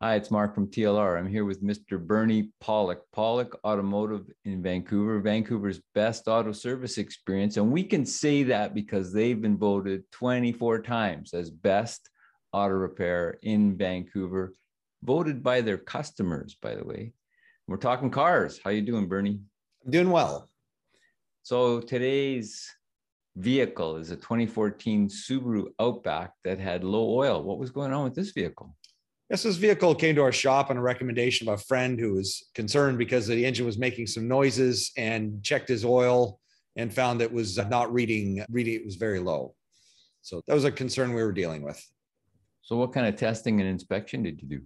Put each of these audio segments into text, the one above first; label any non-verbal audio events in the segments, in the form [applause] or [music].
Hi, it's Mark from TLR. I'm here with Mr. Bernie Pawlik, Pawlik Automotive in Vancouver, Vancouver's best auto service experience. And we can say that because they've been voted 24 times as best auto repair in Vancouver, voted by their customers, by the way. We're talking cars. How you doing, Bernie? I'm doing well. So today's vehicle is a 2014 Subaru Outback that had low oil. What was going on with this vehicle? Yes, this vehicle came to our shop on a recommendation of a friend who was concerned because the engine was making some noises and checked his oil and found it was not reading, reading it was very low. So that was a concern we were dealing with. So what kind of testing and inspection did you do?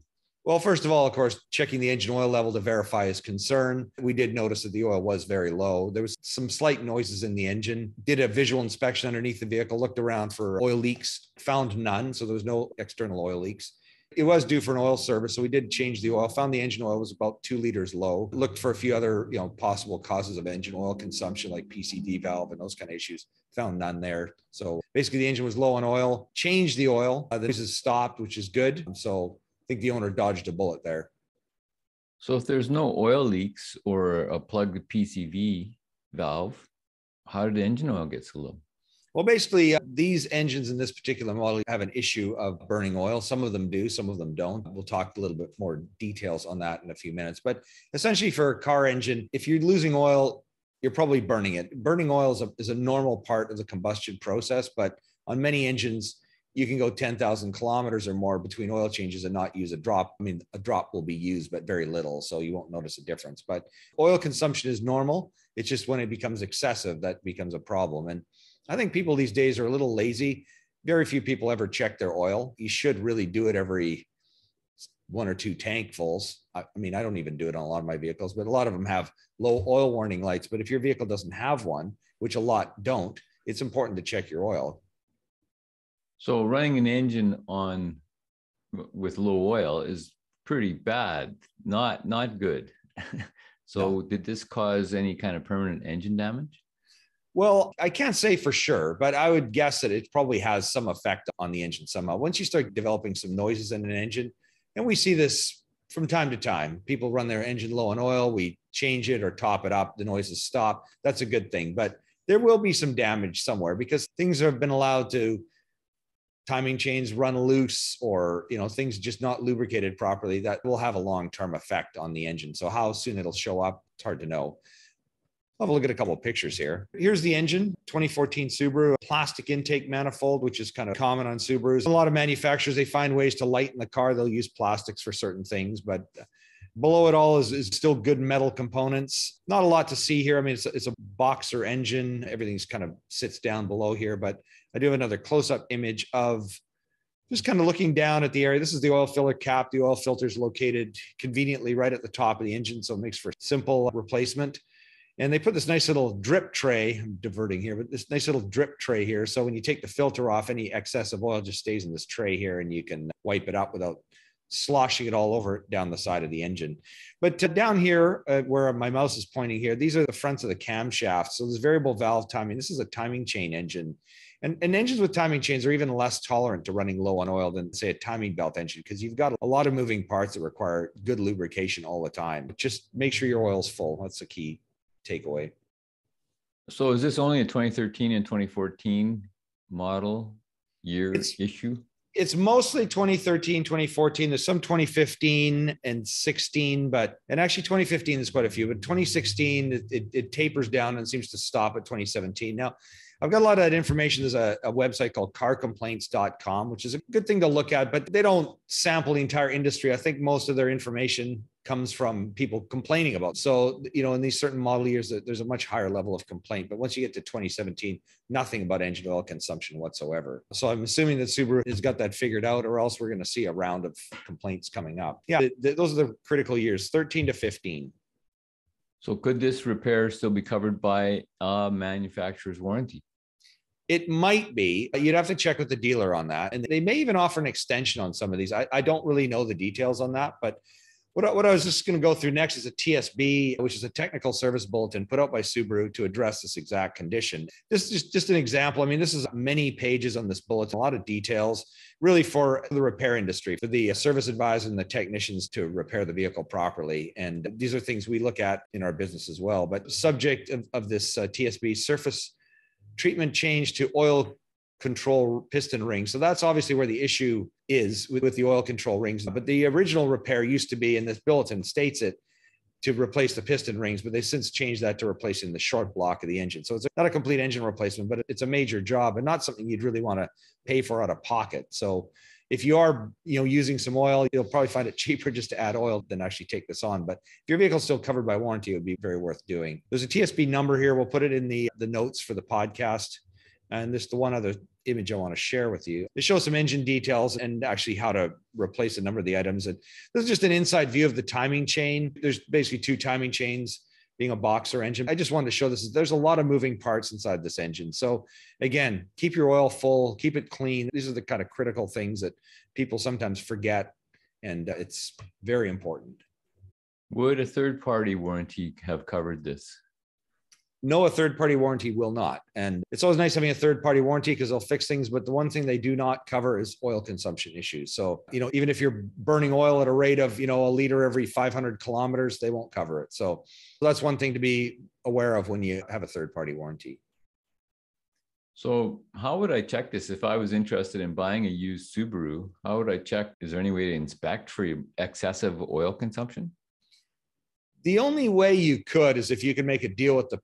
Well, first of all, of course, checking the engine oil level to verify his concern. We did notice that the oil was very low. There was some slight noises in the engine. Did a visual inspection underneath the vehicle, looked around for oil leaks, found none. So there was no external oil leaks. It was due for an oil service, so we did change the oil. Found the engine oil was about two liters low. Looked for a few other, you know, possible causes of engine oil consumption, like PCV valve and those kind of issues. Found none there. So basically, the engine was low on oil. Changed the oil. Uh, the noises stopped, which is good. So I think the owner dodged a bullet there. So if there's no oil leaks or a plugged PCV valve, how did the engine oil get so low? Well, basically, uh, these engines in this particular model have an issue of burning oil. Some of them do, some of them don't. We'll talk a little bit more details on that in a few minutes. But essentially, for a car engine, if you're losing oil, you're probably burning it. Burning oil is a, is a normal part of the combustion process, but on many engines, you can go 10,000 kilometers or more between oil changes and not use a drop. I mean, a drop will be used, but very little. So you won't notice a difference. But oil consumption is normal. It's just when it becomes excessive that becomes a problem. And I think people these days are a little lazy. Very few people ever check their oil. You should really do it every one or two tankfuls. I, mean, I don't even do it on a lot of my vehicles, but a lot of them have low oil warning lights. But if your vehicle doesn't have one, which a lot don't, it's important to check your oil. So running an engine on with low oil is pretty bad, not not good. [laughs] so no. did this cause any kind of permanent engine damage? Well, I can't say for sure, but I would guess that it probably has some effect on the engine somehow. Once you start developing some noises in an engine, and we see this from time to time, people run their engine low on oil, we change it or top it up, the noises stop. That's a good thing, but there will be some damage somewhere because things have been allowed to timing chains run loose or you know things just not lubricated properly that will have a long-term effect on the engine so how soon it'll show up it's hard to know have a look at a couple of pictures here. Here's the engine, 2014 Subaru, plastic intake manifold, which is kind of common on Subarus. A lot of manufacturers, they find ways to lighten the car. They'll use plastics for certain things, but below it all is, is still good metal components. Not a lot to see here. I mean, it's a, it's a boxer engine. Everything's kind of sits down below here, but I do have another close-up image of just kind of looking down at the area. This is the oil filler cap. The oil filter is located conveniently right at the top of the engine, so it makes for simple replacement. And they put this nice little drip tray, I'm diverting here, but this nice little drip tray here. So when you take the filter off, any excess of oil just stays in this tray here and you can wipe it up without sloshing it all over down the side of the engine. But down here, uh, where my mouse is pointing here, these are the fronts of the camshaft. So this variable valve timing. This is a timing chain engine. And, and, engines with timing chains are even less tolerant to running low on oil than, say, a timing belt engine because you've got a lot of moving parts that require good lubrication all the time. Just make sure your oil's full. That's the key takeaway. So is this only a 2013 and 2014 model year it's, issue? It's mostly 2013, 2014. There's some 2015 and 16, but and actually 2015 there's quite a few, but 2016 it, it, it tapers down and seems to stop at 2017. Now, I've got a lot of that information. There's a, a, website called carcomplaints.com, which is a good thing to look at, but they don't sample the entire industry. I think most of their information comes from people complaining about. So, you know, in these certain model years, there's a much higher level of complaint. But once you get to 2017, nothing about engine oil consumption whatsoever. So I'm assuming that Subaru has got that figured out, or else we're going to see a round of complaints coming up. Yeah, th- th- those are the critical years 13 to 15. So could this repair still be covered by a manufacturer's warranty? It might be. You'd have to check with the dealer on that. And they may even offer an extension on some of these. I, I don't really know the details on that, but What what I was just going to go through next is a TSB, which is a technical service bulletin put out by Subaru to address this exact condition. This is just, an example. I mean, this is many pages on this bulletin, a lot of details, really for the repair industry, for the service advisor and the technicians to repair the vehicle properly. And these are things we look at in our business as well. But subject of, of this uh, TSB surface treatment change to oil control piston rings. So that's obviously where the issue is with, with, the oil control rings. But the original repair used to be, and this bulletin states it, to replace the piston rings, but they've since changed that to replacing the short block of the engine. So it's not a complete engine replacement, but it's a major job and not something you'd really want to pay for out of pocket. So if you are, you know, using some oil, you'll probably find it [laughs] cheaper just to add oil than actually take this on. But if your vehicle's still covered by warranty, it would be very worth doing. There's a TSB number here. We'll put it in the the notes for the podcast. And this the one other image I want to share with you. It shows some engine details and actually how to replace a number of the items. And this is just an inside view of the timing chain. There's basically two timing chains being a boxer engine. I just wanted to show this. There's a lot of moving parts inside this engine. So again, keep your oil full, keep it clean. These are the kind of critical things that people sometimes forget. And uh, it's very important. Would a third party warranty have covered this? No, a third party warranty will not. And it's always nice having a third party warranty because they'll fix things. But the one thing they do not cover is oil consumption issues. So, you know, even if you're burning oil at a rate of, you know, a liter every 500 kilometers, they won't cover it. So that's one thing to be aware of when you have a third party warranty. So, how would I check this if I was interested in buying a used Subaru? How would I check? Is there any way to inspect for excessive oil consumption? The only way you could is if you can make a deal with the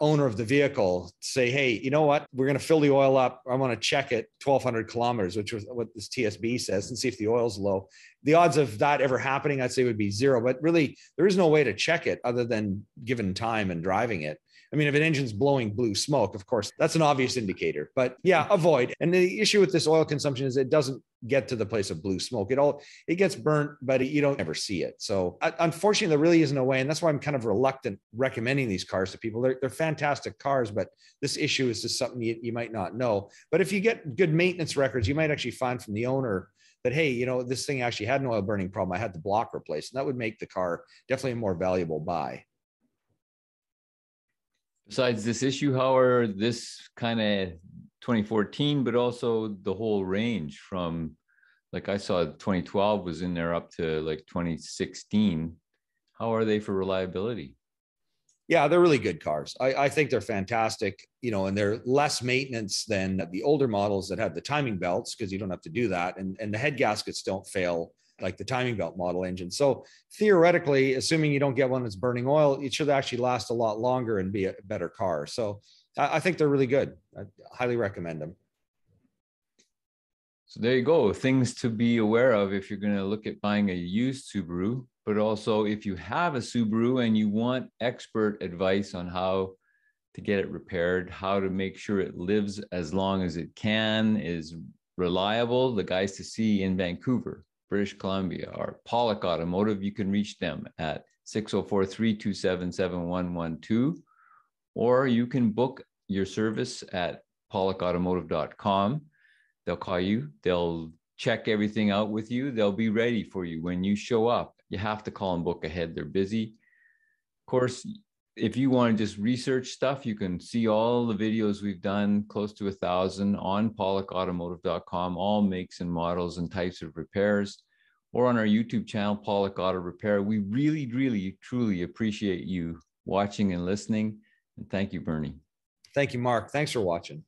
owner of the vehicle say, hey, you know what? We're going to fill the oil up. I want to check it 1200 kilometers, which was what this TSB says, and see if the oil's low. The odds of that ever happening, I'd say would be zero, but really there is no way to check it other than given time and driving it. I mean, if an engine's blowing blue smoke, of course, that's an obvious indicator. But yeah, avoid. And the issue with this oil consumption is it doesn't get to the place of blue smoke. It all it gets burnt, but you don't ever see it. So unfortunately, there really isn't a way, and that's why I'm kind of reluctant recommending these cars to people. They're, they're fantastic cars, but this issue is just something you, you might not know. But if you get good maintenance records, you might actually find from the owner that hey, you know, this thing actually had an oil burning problem. I had the block replaced, and that would make the car definitely a more valuable buy. Besides this issue, how are this kind of 2014, but also the whole range from like I saw 2012 was in there up to like 2016. How are they for reliability? Yeah, they're really good cars. I, I think they're fantastic, you know, and they're less maintenance than the older models that had the timing belts because you don't have to do that. And, and the head gaskets don't fail like the timing belt model engine. So theoretically, assuming you don't get one that's burning oil, it should actually last a lot longer and be a better car. So I, I think they're really good. I highly recommend them. So there you go. Things to be aware of if you're going to look at buying a used Subaru, but also if you have a Subaru and you want expert advice on how to get it repaired, how to make sure it lives as long as it can, is reliable, the guys to see in Vancouver British Columbia or Pawlik Automotive, you can reach them at 604 327 7112, or you can book your service at pawlikautomotive.com. They'll call you, they'll check everything out with you, they'll be ready for you when you show up. You have to call and book ahead, they're busy. Of course, if you want to just research stuff, you can see all the videos we've done, close to a thousand on pawlikautomotive.com, all makes and models and types of repairs, or on our YouTube channel, Pawlik Auto Repair. We really, really, truly appreciate you watching and listening. And thank you, Bernie. Thank you, Mark. Thanks for watching.